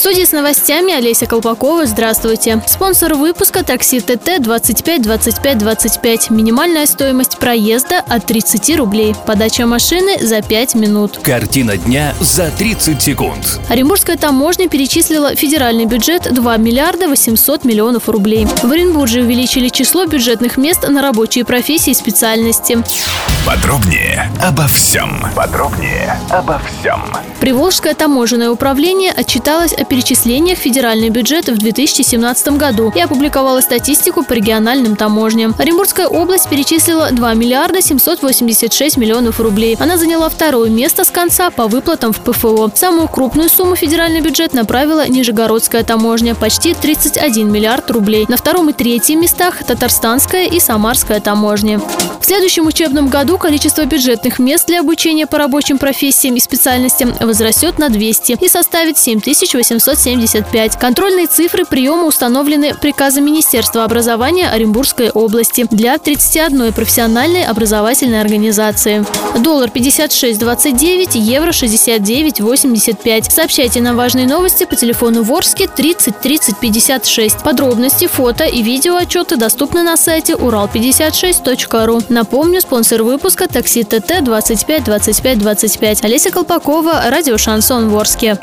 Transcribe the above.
Студии с новостями Олеся Колпакова. Здравствуйте. Спонсор выпуска такси ТТ 25 25 25. Минимальная стоимость проезда от 30 рублей. Подача машины за 5 минут. Картина дня за 30 секунд. Оренбургская таможня перечислила в федеральный бюджет 2 миллиарда 800 миллионов рублей. В Оренбурге увеличили число бюджетных мест на рабочие профессии и специальности. Подробнее обо всем. Подробнее обо всем. Приволжское таможенное управление отчиталось о перечислениях в федеральный бюджет в 2017 году и опубликовало статистику по региональным таможням. Оренбургская область перечислила 2 миллиарда 786 миллионов рублей. Она заняла второе место с конца по выплатам в ПФО. Самую крупную сумму федеральный бюджет направила Нижегородская таможня – почти 31 миллиард рублей. На втором и третьем местах – Татарстанская и Самарская таможня. В следующем учебном году количество бюджетных мест для обучения по рабочим профессиям и специальностям возрастет на 200 и составит 7875. Контрольные цифры приема установлены приказом Министерства образования Оренбургской области для 31 профессиональной образовательной организации. Доллар 56.29, евро 69.85. Сообщайте нам важные новости по телефону Ворске 30 30 56. Подробности, фото и видео отчеты доступны на сайте урал56.ру. Напомню, спонсор выпуска такси ТТ 25 25 25. Олеся Колпакова, радио Шансон Ворске.